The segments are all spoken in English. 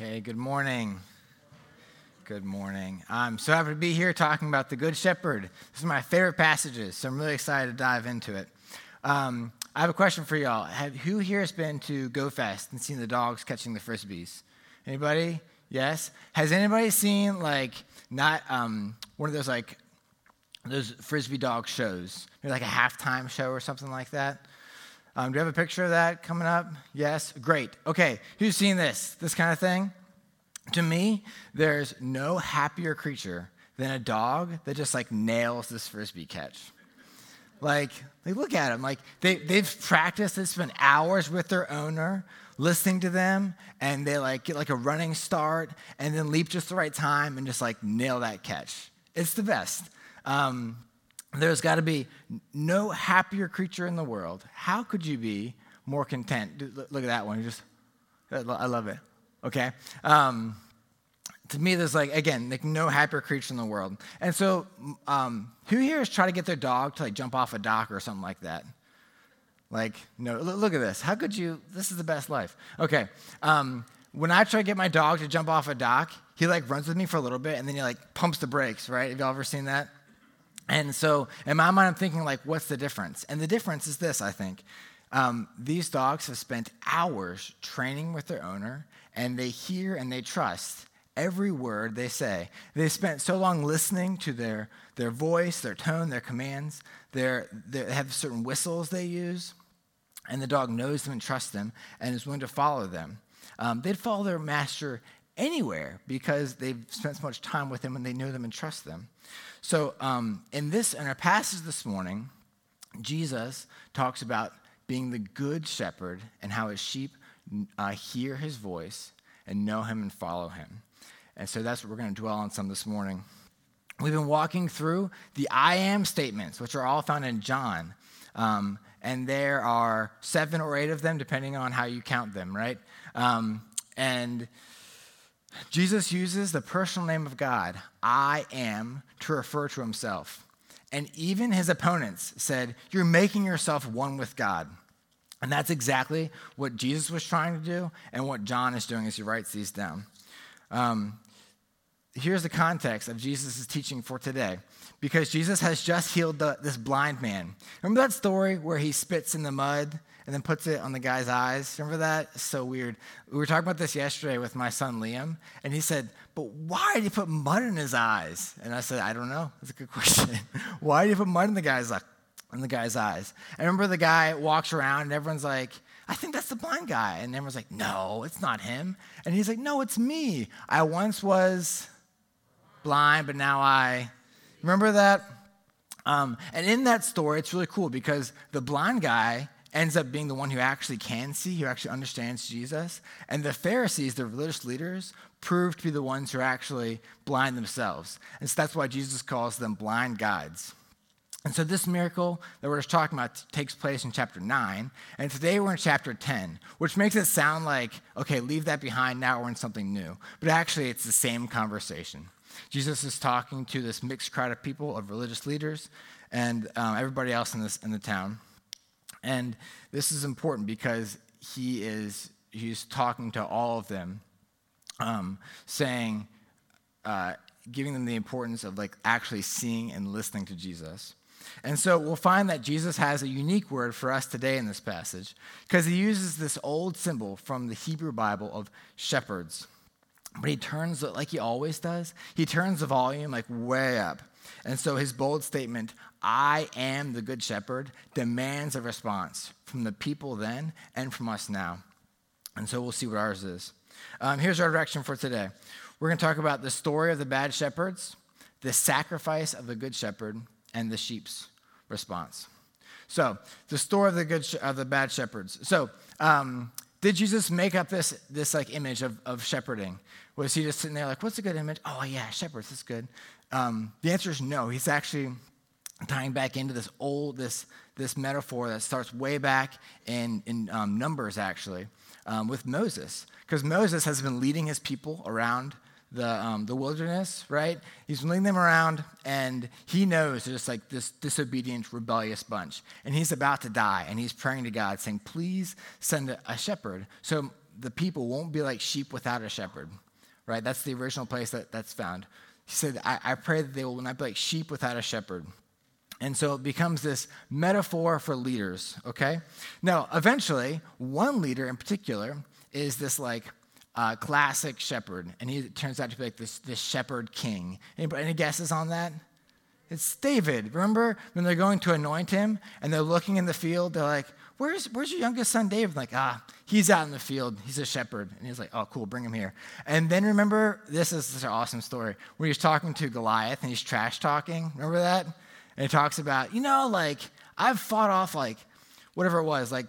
Okay, good morning. Good morning. I'm so happy to be here talking about the Good Shepherd. This is my favorite passages, so I'm really excited to dive into it. Um, I have a question for y'all. Have, who here has been to Go Fest and seen the dogs catching the frisbees? Anybody? Yes. Has anybody seen like not um, one of those like those frisbee dog shows, Maybe like a halftime show or something like that? Um, do you have a picture of that coming up? Yes? Great. Okay, who's seen this? This kind of thing? To me, there's no happier creature than a dog that just like nails this frisbee catch. Like, like look at them. Like they, they've practiced, they spent hours with their owner, listening to them, and they like get like a running start and then leap just the right time and just like nail that catch. It's the best. Um, there's got to be no happier creature in the world. How could you be more content? Look at that one. Just, I love it. Okay. Um, to me, there's like again, like no happier creature in the world. And so, um, who here is trying to get their dog to like jump off a dock or something like that? Like, no. Look at this. How could you? This is the best life. Okay. Um, when I try to get my dog to jump off a dock, he like runs with me for a little bit and then he like pumps the brakes. Right? Have y'all ever seen that? And so in my mind, I'm thinking, like, what's the difference? And the difference is this, I think. Um, these dogs have spent hours training with their owner, and they hear and they trust every word they say. They spent so long listening to their, their voice, their tone, their commands. Their, they have certain whistles they use, and the dog knows them and trusts them and is willing to follow them. Um, they'd follow their master anywhere because they've spent so much time with them and they know them and trust them. So, um, in this, in our passage this morning, Jesus talks about being the good shepherd and how his sheep uh, hear his voice and know him and follow him. And so that's what we're going to dwell on some this morning. We've been walking through the I am statements, which are all found in John. Um, and there are seven or eight of them, depending on how you count them, right? Um, and Jesus uses the personal name of God, I am, to refer to himself. And even his opponents said, You're making yourself one with God. And that's exactly what Jesus was trying to do and what John is doing as he writes these down. Um, here's the context of Jesus' teaching for today. Because Jesus has just healed the, this blind man. Remember that story where he spits in the mud and then puts it on the guy's eyes. Remember that? So weird. We were talking about this yesterday with my son Liam, and he said, But why did he put mud in his eyes? And I said, I don't know. That's a good question. why did he put mud in the guy's in the guy's eyes? I remember the guy walks around and everyone's like, I think that's the blind guy. And everyone's like, No, it's not him. And he's like, No, it's me. I once was blind, but now I remember that. Um, and in that story, it's really cool because the blind guy ends up being the one who actually can see, who actually understands Jesus. And the Pharisees, the religious leaders, prove to be the ones who are actually blind themselves. And so that's why Jesus calls them blind guides. And so this miracle that we're just talking about takes place in chapter 9. And today we're in chapter 10, which makes it sound like, okay, leave that behind. Now we're in something new. But actually, it's the same conversation. Jesus is talking to this mixed crowd of people, of religious leaders, and um, everybody else in, this, in the town. And this is important because he is he's talking to all of them, um, saying, uh, giving them the importance of like actually seeing and listening to Jesus. And so we'll find that Jesus has a unique word for us today in this passage because he uses this old symbol from the Hebrew Bible of shepherds. But he turns, like he always does, he turns the volume like way up. And so his bold statement, I am the good shepherd, demands a response from the people then and from us now. And so we'll see what ours is. Um, here's our direction for today. We're going to talk about the story of the bad shepherds, the sacrifice of the good shepherd, and the sheep's response. So, the story of the good of the bad shepherds. So, um, did Jesus make up this this like image of, of shepherding? Was he just sitting there like, what's a good image? Oh yeah, shepherds, that's good. Um, the answer is no. He's actually tying back into this old this this metaphor that starts way back in in um, Numbers actually um, with Moses, because Moses has been leading his people around the um, the wilderness, right? He's leading them around, and he knows they're just like this disobedient, rebellious bunch, and he's about to die, and he's praying to God, saying, "Please send a, a shepherd." So the people won't be like sheep without a shepherd, right? That's the original place that, that's found. He said, I, I pray that they will not be like sheep without a shepherd. And so it becomes this metaphor for leaders, okay? Now, eventually, one leader in particular is this like uh, classic shepherd, and he turns out to be like this, this shepherd king. Anybody, any guesses on that? It's David. Remember when they're going to anoint him and they're looking in the field? They're like, Where's, where's your youngest son David? Like, ah, he's out in the field. He's a shepherd. And he's like, Oh, cool, bring him here. And then remember, this is such an awesome story where he's talking to Goliath and he's trash talking. Remember that? And he talks about, you know, like, I've fought off like whatever it was, like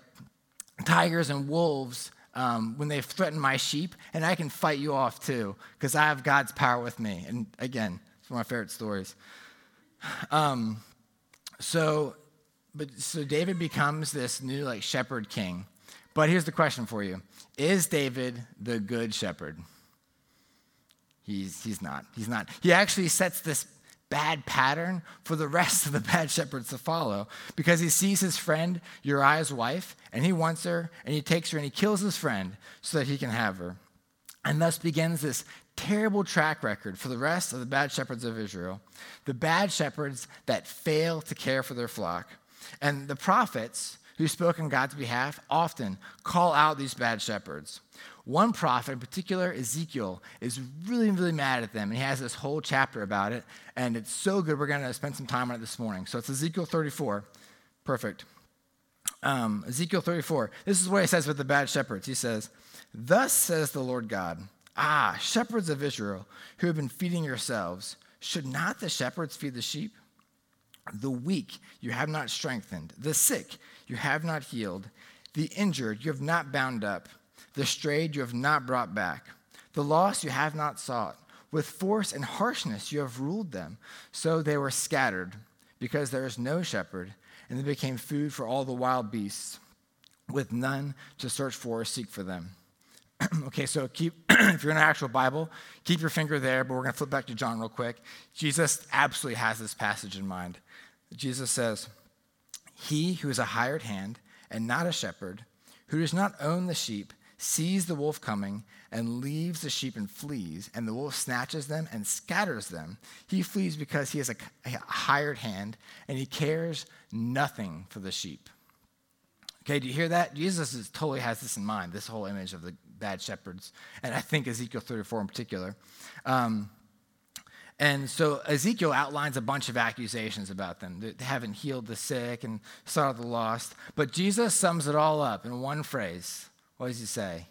tigers and wolves um, when they threatened my sheep, and I can fight you off too, because I have God's power with me. And again, it's one of my favorite stories. Um, so, but so David becomes this new like shepherd king. But here's the question for you: Is David the good shepherd? He's he's not. He's not. He actually sets this bad pattern for the rest of the bad shepherds to follow because he sees his friend Uriah's wife and he wants her and he takes her and he kills his friend so that he can have her. And thus begins this terrible track record for the rest of the bad shepherds of Israel, the bad shepherds that fail to care for their flock. And the prophets who spoke on God's behalf often call out these bad shepherds. One prophet in particular, Ezekiel, is really, really mad at them. And he has this whole chapter about it. And it's so good, we're going to spend some time on it this morning. So it's Ezekiel 34. Perfect. Um, Ezekiel 34. This is what he says with the bad shepherds. He says, Thus says the Lord God, Ah, shepherds of Israel, who have been feeding yourselves, should not the shepherds feed the sheep? The weak you have not strengthened, the sick you have not healed, the injured you have not bound up the strayed you have not brought back. The lost you have not sought. With force and harshness you have ruled them. So they were scattered, because there is no shepherd, and they became food for all the wild beasts, with none to search for or seek for them. okay, so keep, if you're in an actual Bible, keep your finger there, but we're going to flip back to John real quick. Jesus absolutely has this passage in mind. Jesus says, He who is a hired hand and not a shepherd, who does not own the sheep, sees the wolf coming and leaves the sheep and flees, and the wolf snatches them and scatters them. He flees because he is a, hired hand and he cares nothing for the sheep. Okay, do you hear that? Jesus is, totally has this in mind, this whole image of the bad shepherds, and I think Ezekiel 34 in particular. Um, and so Ezekiel outlines a bunch of accusations about them. They haven't healed the sick and saw the lost. But Jesus sums it all up in one phrase what does he say?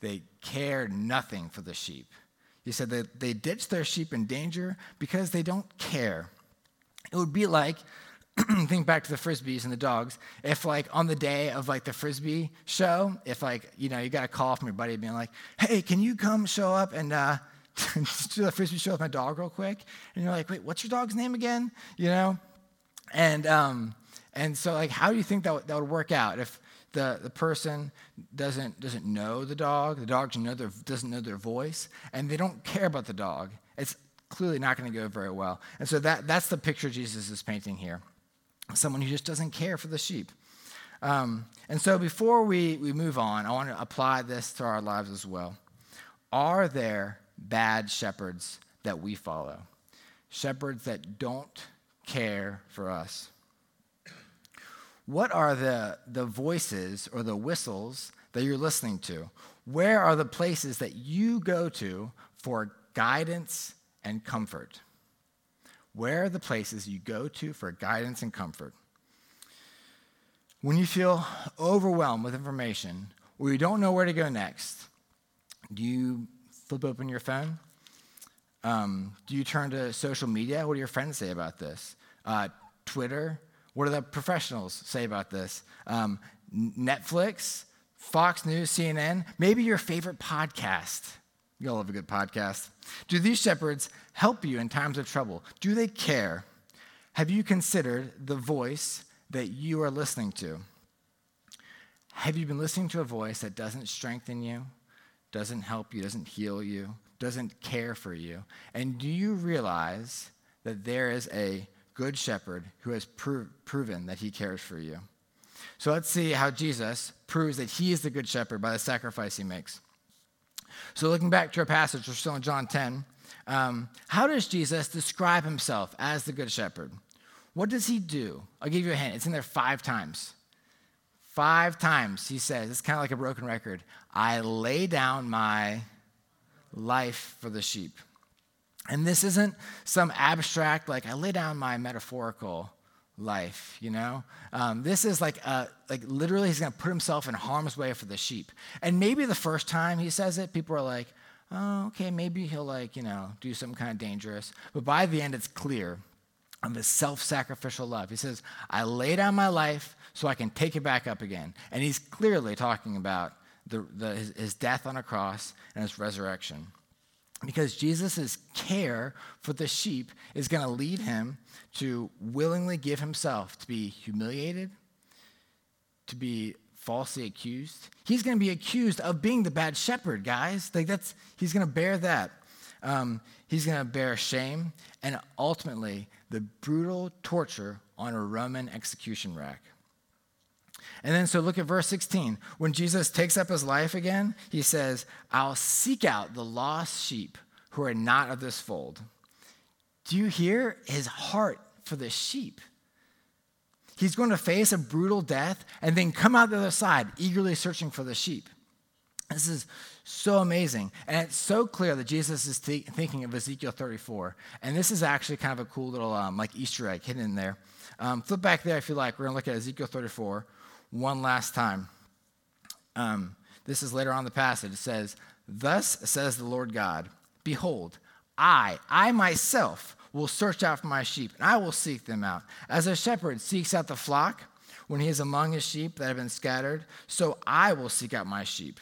They care nothing for the sheep. He said that they ditch their sheep in danger because they don't care. It would be like, think back to the frisbees and the dogs. If like on the day of like the frisbee show, if like you know you got a call from your buddy being like, "Hey, can you come show up and uh, do the frisbee show with my dog real quick?" And you're like, "Wait, what's your dog's name again?" You know, and um, and so like, how do you think that would, that would work out if the, the person doesn't, doesn't know the dog, the dog know their, doesn't know their voice, and they don't care about the dog, it's clearly not going to go very well. And so that, that's the picture Jesus is painting here someone who just doesn't care for the sheep. Um, and so before we, we move on, I want to apply this to our lives as well. Are there bad shepherds that we follow? Shepherds that don't care for us? what are the, the voices or the whistles that you're listening to? Where are the places that you go to for guidance and comfort? Where are the places you go to for guidance and comfort? When you feel overwhelmed with information or you don't know where to go next, do you flip open your phone? Um, do you turn to social media? What do your friends say about this? Uh, Twitter, what do the professionals say about this? Um, Netflix, Fox News, CNN, maybe your favorite podcast. You all love a good podcast. Do these shepherds help you in times of trouble? Do they care? Have you considered the voice that you are listening to? Have you been listening to a voice that doesn't strengthen you, doesn't help you, doesn't heal you, doesn't care for you? And do you realize that there is a good shepherd who has pro- proven that he cares for you. So let's see how Jesus proves that he is the good shepherd by the sacrifice he makes. So looking back to our passage, we're still in John 10. Um, how does Jesus describe himself as the good shepherd? What does he do? I'll give you a hint. It's in there five times. Five times he says, it's kind of like a broken record I lay down my life for the sheep. And this isn't some abstract, like I lay down my metaphorical life, you know? Um, this is like, a, like literally, he's going to put himself in harm's way for the sheep. And maybe the first time he says it, people are like, oh, okay, maybe he'll like, you know, do something kind of dangerous. But by the end, it's clear of his self sacrificial love. He says, I lay down my life so I can take it back up again. And he's clearly talking about the, the, his, his death on a cross and his resurrection. Because Jesus' care for the sheep is going to lead him to willingly give himself to be humiliated, to be falsely accused. He's going to be accused of being the bad shepherd, guys. Like that's he's going to bear that. Um, he's going to bear shame and ultimately the brutal torture on a Roman execution rack. And then, so look at verse 16. When Jesus takes up his life again, he says, I'll seek out the lost sheep who are not of this fold. Do you hear his heart for the sheep? He's going to face a brutal death and then come out the other side, eagerly searching for the sheep. This is so amazing. And it's so clear that Jesus is th- thinking of Ezekiel 34. And this is actually kind of a cool little um, like Easter egg hidden in there. Um, flip back there if you like. We're going to look at Ezekiel 34 one last time. Um, this is later on the passage. It says, Thus says the Lord God, Behold, I, I myself, will search out for my sheep, and I will seek them out. As a shepherd seeks out the flock when he is among his sheep that have been scattered, so I will seek out my sheep.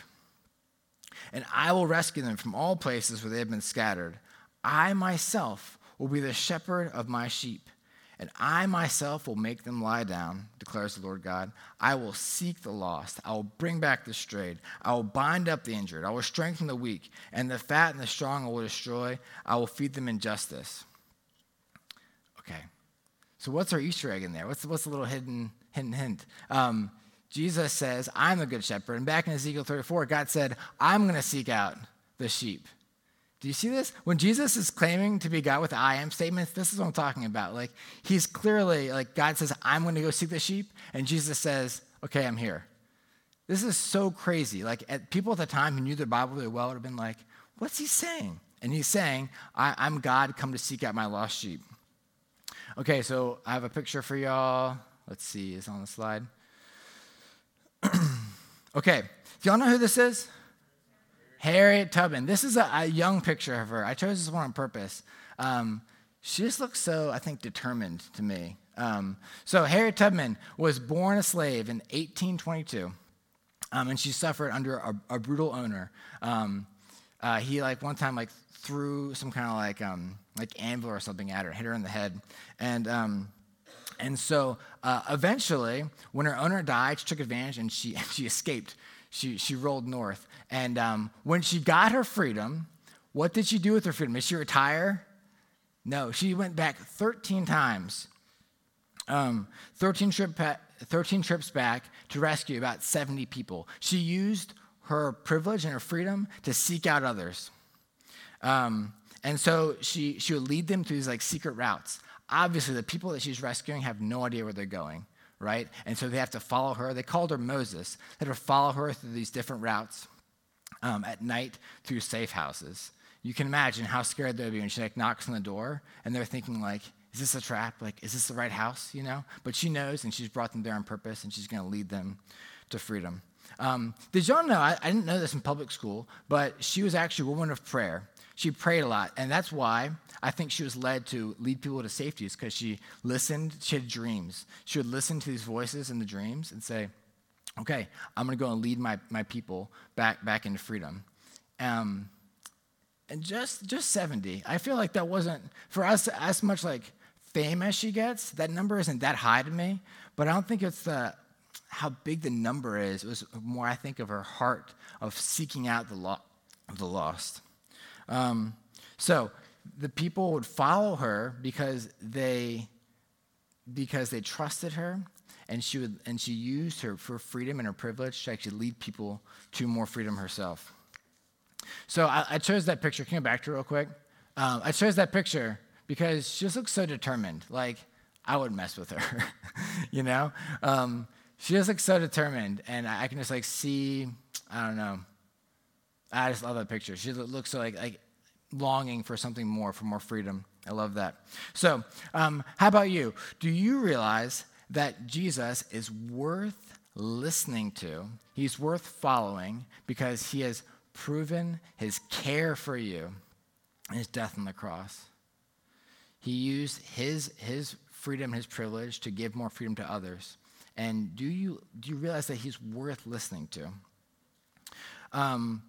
And I will rescue them from all places where they have been scattered. I myself will be the shepherd of my sheep and I myself will make them lie down, declares the Lord God. I will seek the lost. I will bring back the strayed. I will bind up the injured. I will strengthen the weak. And the fat and the strong I will destroy. I will feed them in justice. Okay. So, what's our Easter egg in there? What's, what's the little hidden, hidden hint? Um, Jesus says, I'm the good shepherd. And back in Ezekiel 34, God said, I'm going to seek out the sheep. Do you see this? When Jesus is claiming to be God with I am statements, this is what I'm talking about. Like, he's clearly, like, God says, I'm going to go seek the sheep, and Jesus says, okay, I'm here. This is so crazy. Like, at, people at the time who knew the Bible really well would have been like, what's he saying? And he's saying, I'm God come to seek out my lost sheep. Okay, so I have a picture for y'all. Let's see, is on the slide. okay, do y'all know who this is? Harriet Tubman. This is a, a, young picture of her. I chose this one on purpose. Um, she just looks so, I think, determined to me. Um, so Harriet Tubman was born a slave in 1822, um, and she suffered under a, a brutal owner. Um, uh, he like one time like threw some kind of like um, like anvil or something at her, hit her in the head, and um, and so uh, eventually, when her owner died, she took advantage and she she escaped she, she rolled north. And um, when she got her freedom, what did she do with her freedom? Did she retire? No, she went back 13 times, um, 13, trip pa- 13 trips back to rescue about 70 people. She used her privilege and her freedom to seek out others. Um, and so she, she would lead them through these like secret routes. Obviously, the people that she's rescuing have no idea where they're going right? And so they have to follow her. They called her Moses. They had to follow her through these different routes um, at night through safe houses. You can imagine how scared they'd be when she like knocks on the door and they're thinking like, is this a trap? Like, is this the right house? You know? But she knows and she's brought them there on purpose and she's going to lead them to freedom. Um, did y'all know? I, I didn't know this in public school, but she was actually a woman of prayer. She prayed a lot, and that's why I think she was led to lead people to safety, is because she listened, she had dreams. She would listen to these voices in the dreams and say, okay, I'm going to go and lead my, my people back, back into freedom. Um, and just, just 70, I feel like that wasn't, for us, as much like fame as she gets, that number isn't that high to me, but I don't think it's the, how big the number is. It was more, I think, of her heart of seeking out the, lo- of the lost. Um, so the people would follow her because they because they trusted her and she would and she used her for freedom and her privilege to actually lead people to more freedom herself. So I, I chose that picture. Can you go back to real quick? Um, I chose that picture because she just looks so determined. Like I wouldn't mess with her, you know. Um, she just looks so determined, and I, I can just like see. I don't know. I just love that picture. She looks so like like longing for something more, for more freedom. I love that. So, um, how about you? Do you realize that Jesus is worth listening to? He's worth following because he has proven his care for you and his death on the cross. He used his, his freedom, his privilege to give more freedom to others. And do you, do you realize that he's worth listening to? Um,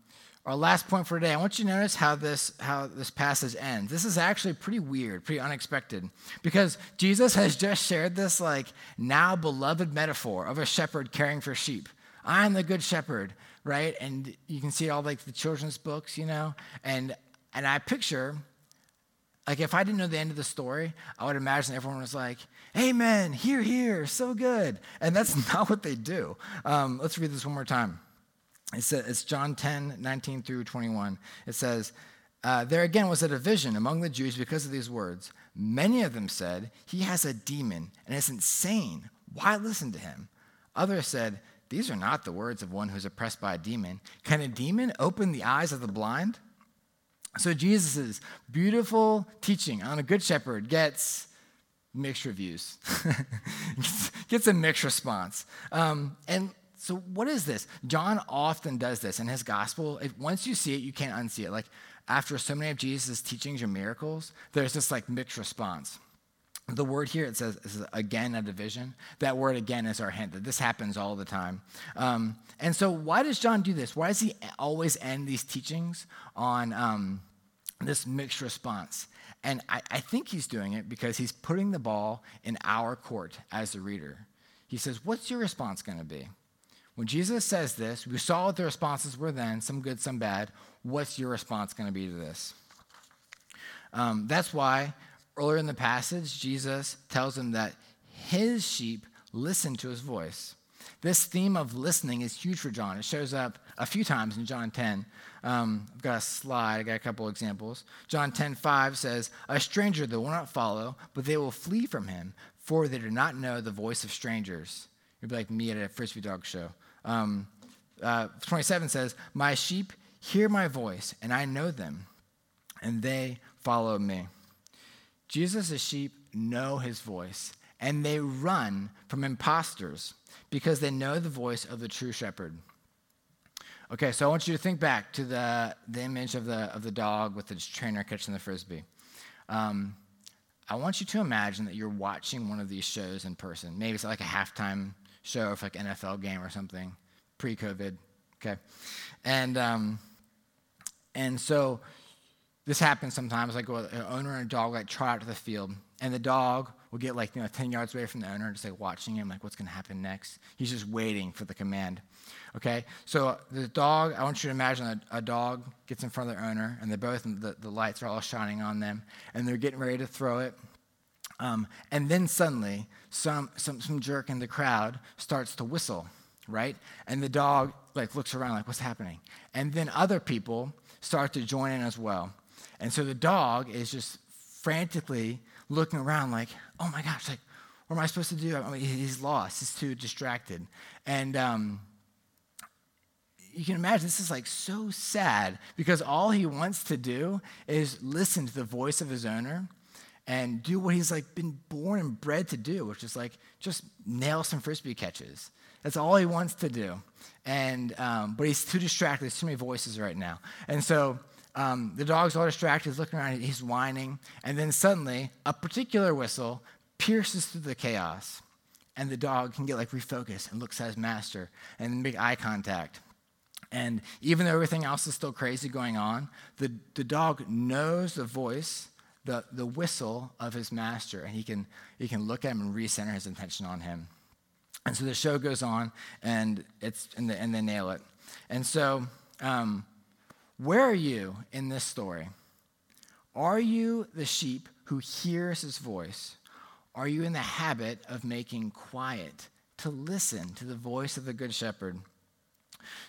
our last point for today, I want you to notice how this, how this passage ends. This is actually pretty weird, pretty unexpected, because Jesus has just shared this, like, now beloved metaphor of a shepherd caring for sheep. I'm the good shepherd, right? And you can see all like the children's books, you know? And, and I picture, like, if I didn't know the end of the story, I would imagine everyone was like, Amen, here, here, so good. And that's not what they do. Um, let's read this one more time. It's John 10, 19 through 21. It says, uh, There again was a division among the Jews because of these words. Many of them said, He has a demon and is insane. Why listen to him? Others said, These are not the words of one who's oppressed by a demon. Can a demon open the eyes of the blind? So Jesus' beautiful teaching on a good shepherd gets mixed reviews, gets a mixed response. Um, and so, what is this? John often does this in his gospel. Once you see it, you can't unsee it. Like, after so many of Jesus' teachings or miracles, there's this like mixed response. The word here, it says, is again a division. That word again is our hint that this happens all the time. Um, and so, why does John do this? Why does he always end these teachings on um, this mixed response? And I, I think he's doing it because he's putting the ball in our court as a reader. He says, What's your response going to be? When Jesus says this, we saw what the responses were then, some good, some bad. What's your response going to be to this? Um, that's why earlier in the passage, Jesus tells them that his sheep listen to his voice. This theme of listening is huge for John. It shows up a few times in John 10. Um, I've got a slide, I've got a couple examples. John 10 5 says, A stranger they will not follow, but they will flee from him, for they do not know the voice of strangers. You'd be like me at a frisbee dog show. Um, uh, 27 says, My sheep hear my voice, and I know them, and they follow me. Jesus' sheep know his voice, and they run from imposters because they know the voice of the true shepherd. Okay, so I want you to think back to the, the image of the, of the dog with the trainer catching the frisbee. Um, I want you to imagine that you're watching one of these shows in person. Maybe it's like a halftime show of like NFL game or something, pre-COVID. Okay, and um, and so this happens sometimes. Like an owner and a dog like trot out to the field, and the dog will get like you know 10 yards away from the owner, just like watching him, like what's going to happen next. He's just waiting for the command. Okay, so the dog. I want you to imagine a, a dog gets in front of their owner, and they're both the, the lights are all shining on them, and they're getting ready to throw it. Um, and then suddenly, some, some, some jerk in the crowd starts to whistle, right? And the dog like looks around like, what's happening? And then other people start to join in as well. And so the dog is just frantically looking around like, oh my gosh, like, what am I supposed to do? I mean, he's lost. He's too distracted. And um, you can imagine this is like so sad because all he wants to do is listen to the voice of his owner and do what he's like been born and bred to do, which is like just nail some frisbee catches. That's all he wants to do. And um, but he's too distracted. There's too many voices right now. And so um, the dog's all distracted. He's looking around. He's whining. And then suddenly, a particular whistle pierces through the chaos, and the dog can get like refocused and looks at his master and make eye contact. And even though everything else is still crazy going on, the, the dog knows the voice the, the whistle of his master, and he can, he can look at him and recenter his attention on him. And so the show goes on, and, it's, and, the, and they nail it. And so, um, where are you in this story? Are you the sheep who hears his voice? Are you in the habit of making quiet to listen to the voice of the Good Shepherd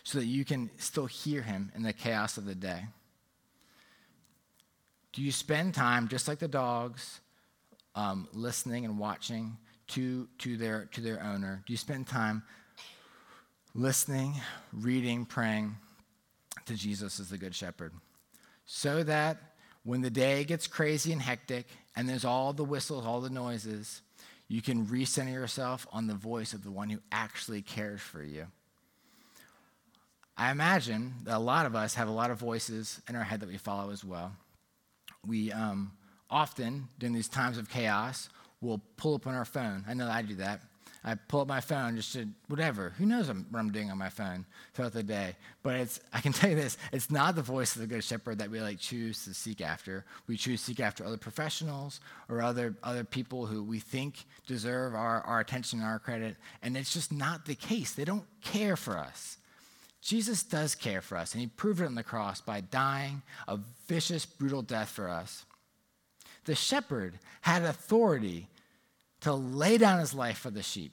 so that you can still hear him in the chaos of the day? Do you spend time, just like the dogs, um, listening and watching to, to, their, to their owner? Do you spend time listening, reading, praying to Jesus as the Good Shepherd? So that when the day gets crazy and hectic and there's all the whistles, all the noises, you can recenter yourself on the voice of the one who actually cares for you. I imagine that a lot of us have a lot of voices in our head that we follow as well. We um, often, during these times of chaos, will pull up on our phone. I know I do that. I pull up my phone just to whatever. Who knows what I'm doing on my phone throughout the day? But it's I can tell you this: it's not the voice of the good shepherd that we like choose to seek after. We choose to seek after other professionals or other other people who we think deserve our, our attention and our credit, and it's just not the case. They don't care for us. Jesus does care for us, and he proved it on the cross by dying a vicious, brutal death for us. The shepherd had authority to lay down his life for the sheep.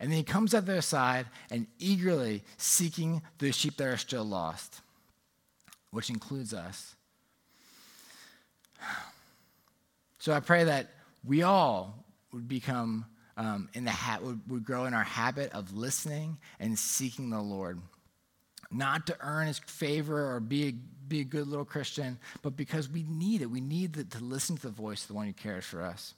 And then he comes at their side and eagerly seeking the sheep that are still lost, which includes us. So I pray that we all would become um, in the ha- would, would grow in our habit of listening and seeking the Lord, not to earn His favor or be a, be a good little Christian, but because we need it. We need the, to listen to the voice of the one who cares for us.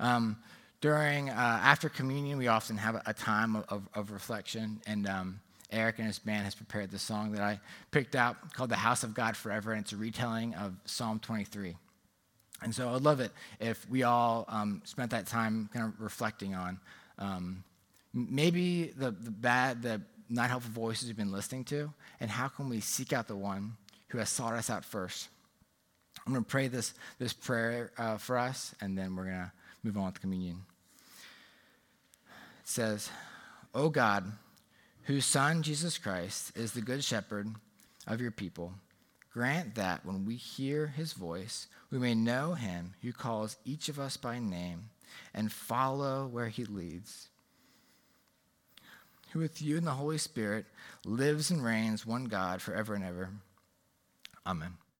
Um, during uh, after communion, we often have a, a time of, of, of, reflection, and um, Eric and his band has prepared the song that I picked out called "The House of God Forever," and it's a retelling of Psalm 23. And so I'd love it if we all um, spent that time kind of reflecting on um, maybe the, the bad, the not helpful voices we've been listening to, and how can we seek out the one who has sought us out first. I'm going to pray this, this prayer uh, for us, and then we're going to move on with communion. It says, O God, whose Son, Jesus Christ, is the good shepherd of your people, grant that when we hear his voice, we may know him who calls each of us by name and follow where he leads. Who with you and the Holy Spirit lives and reigns one God forever and ever. Amen.